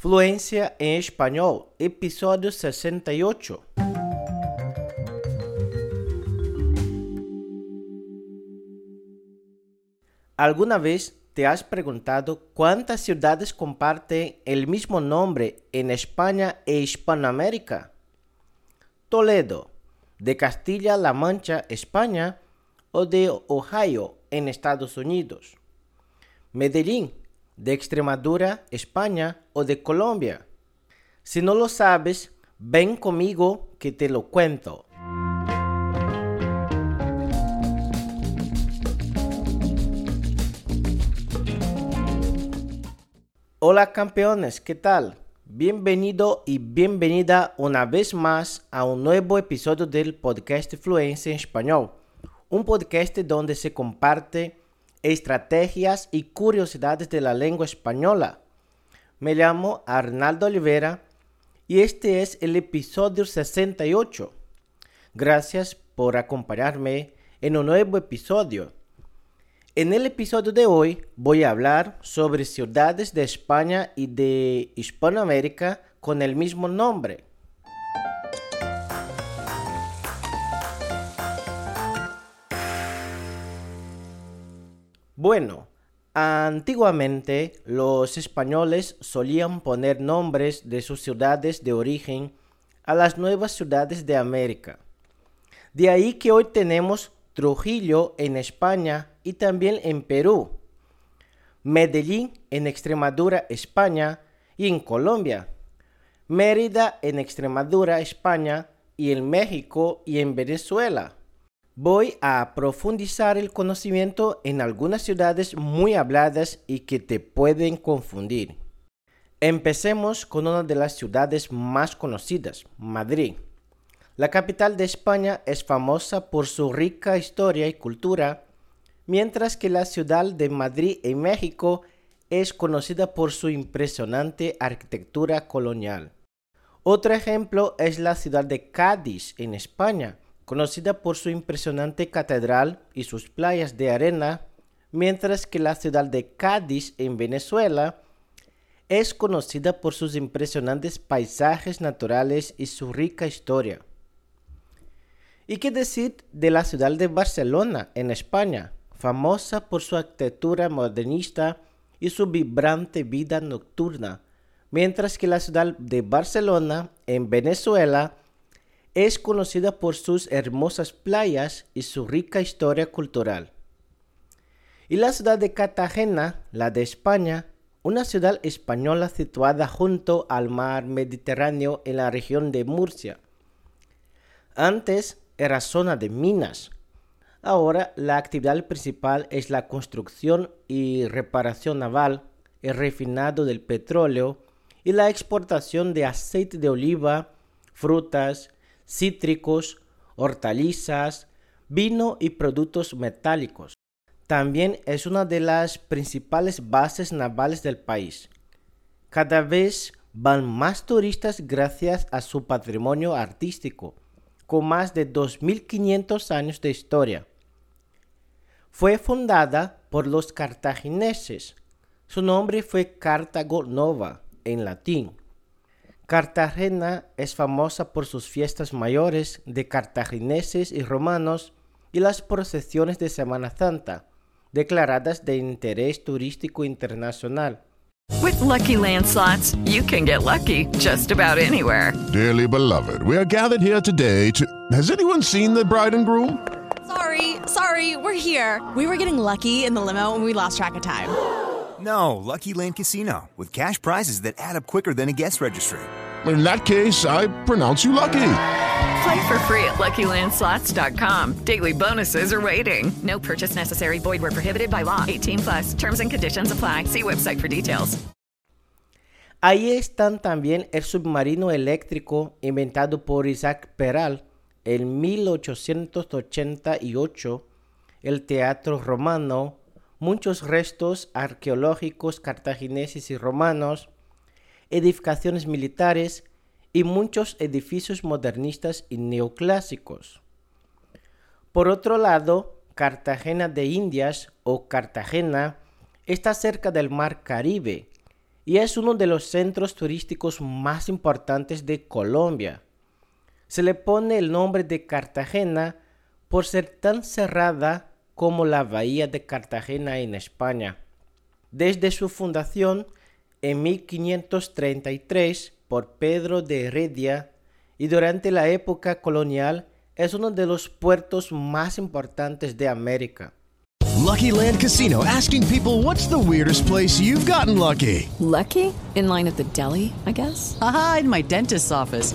Fluencia en Español, episodio 68. ¿Alguna vez te has preguntado cuántas ciudades comparten el mismo nombre en España e Hispanoamérica? Toledo, de Castilla-La Mancha, España, o de Ohio, en Estados Unidos. Medellín, de Extremadura, España, o de Colombia. Si no lo sabes, ven conmigo que te lo cuento. Hola campeones, ¿qué tal? Bienvenido y bienvenida una vez más a un nuevo episodio del podcast Fluencia en Español, un podcast donde se comparte estrategias y curiosidades de la lengua española. Me llamo Arnaldo Olivera y este es el episodio 68. Gracias por acompañarme en un nuevo episodio. En el episodio de hoy voy a hablar sobre ciudades de España y de Hispanoamérica con el mismo nombre. Bueno, antiguamente los españoles solían poner nombres de sus ciudades de origen a las nuevas ciudades de América. De ahí que hoy tenemos Trujillo en España y también en Perú, Medellín en Extremadura, España y en Colombia, Mérida en Extremadura, España y en México y en Venezuela. Voy a profundizar el conocimiento en algunas ciudades muy habladas y que te pueden confundir. Empecemos con una de las ciudades más conocidas, Madrid. La capital de España es famosa por su rica historia y cultura, mientras que la ciudad de Madrid en México es conocida por su impresionante arquitectura colonial. Otro ejemplo es la ciudad de Cádiz en España, conocida por su impresionante catedral y sus playas de arena, mientras que la ciudad de Cádiz en Venezuela es conocida por sus impresionantes paisajes naturales y su rica historia. ¿Y qué decir de la ciudad de Barcelona en España, famosa por su arquitectura modernista y su vibrante vida nocturna, mientras que la ciudad de Barcelona en Venezuela es conocida por sus hermosas playas y su rica historia cultural. Y la ciudad de Cartagena, la de España, una ciudad española situada junto al mar Mediterráneo en la región de Murcia. Antes era zona de minas. Ahora la actividad principal es la construcción y reparación naval, el refinado del petróleo y la exportación de aceite de oliva, frutas, cítricos, hortalizas, vino y productos metálicos. También es una de las principales bases navales del país. Cada vez van más turistas gracias a su patrimonio artístico, con más de 2.500 años de historia. Fue fundada por los cartagineses. Su nombre fue Cartago Nova en latín. Cartagena es famosa por sus fiestas mayores de cartagineses y romanos y las procesiones de Semana Santa, declaradas de interés turístico internacional. With Lucky Land slots, you can get lucky just about anywhere. Dearly beloved, we are gathered here today to. Has anyone seen the bride and groom? Sorry, sorry, we're here. We were getting lucky in the limo and we lost track of time. No, Lucky Land Casino, with cash prizes that add up quicker than a guest registry. In that case, I pronounce you lucky. Play for free at LuckyLandSlots.com. Daily bonuses are waiting. No purchase necessary. Void were prohibited by law. 18 plus. Terms and conditions apply. See website for details. Ahí están también el submarino eléctrico inventado por Isaac Peral en 1888, el teatro romano, muchos restos arqueológicos cartagineses y romanos, edificaciones militares y muchos edificios modernistas y neoclásicos. Por otro lado, Cartagena de Indias o Cartagena está cerca del mar Caribe y es uno de los centros turísticos más importantes de Colombia. Se le pone el nombre de Cartagena por ser tan cerrada como la bahía de Cartagena en España. Desde su fundación en 1533 por Pedro de Heredia y durante la época colonial es uno de los puertos más importantes de América. Lucky Land Casino asking people what's the weirdest place you've gotten lucky? Lucky? In line at the deli, I guess? Aha, in my dentist's office.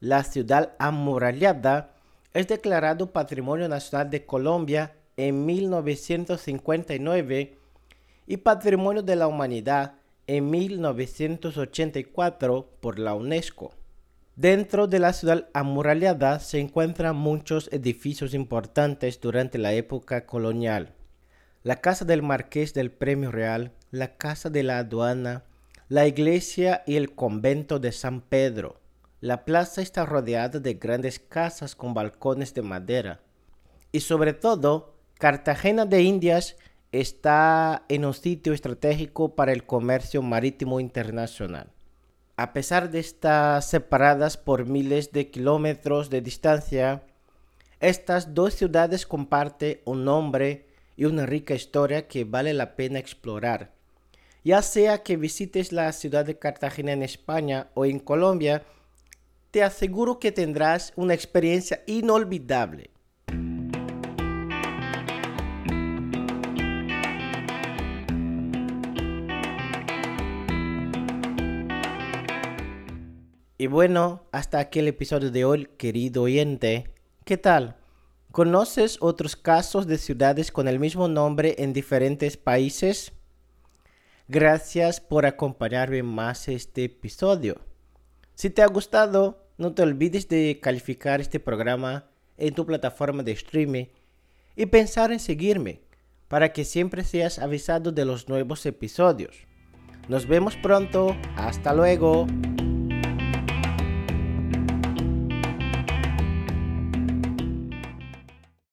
la ciudad amurallada, es declarado Patrimonio Nacional de Colombia en 1959 y Patrimonio de la Humanidad en 1984 por la UNESCO. Dentro de la ciudad amurallada se encuentran muchos edificios importantes durante la época colonial. La Casa del Marqués del Premio Real, la Casa de la Aduana, la iglesia y el convento de San Pedro. La plaza está rodeada de grandes casas con balcones de madera. Y sobre todo, Cartagena de Indias está en un sitio estratégico para el comercio marítimo internacional. A pesar de estar separadas por miles de kilómetros de distancia, estas dos ciudades comparten un nombre y una rica historia que vale la pena explorar. Ya sea que visites la ciudad de Cartagena en España o en Colombia, te aseguro que tendrás una experiencia inolvidable. Y bueno, hasta aquí el episodio de hoy, querido oyente. ¿Qué tal? ¿Conoces otros casos de ciudades con el mismo nombre en diferentes países? Gracias por acompañarme más este episodio. Si te ha gustado, no te olvides de calificar este programa en tu plataforma de streaming y pensar en seguirme para que siempre seas avisado de los nuevos episodios. Nos vemos pronto. Hasta luego.